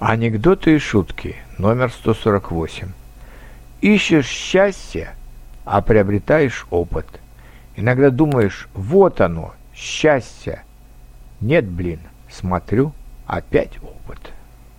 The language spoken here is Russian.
Анекдоты и шутки, номер 148. Ищешь счастье, а приобретаешь опыт. Иногда думаешь, вот оно, счастье. Нет, блин, смотрю, опять опыт.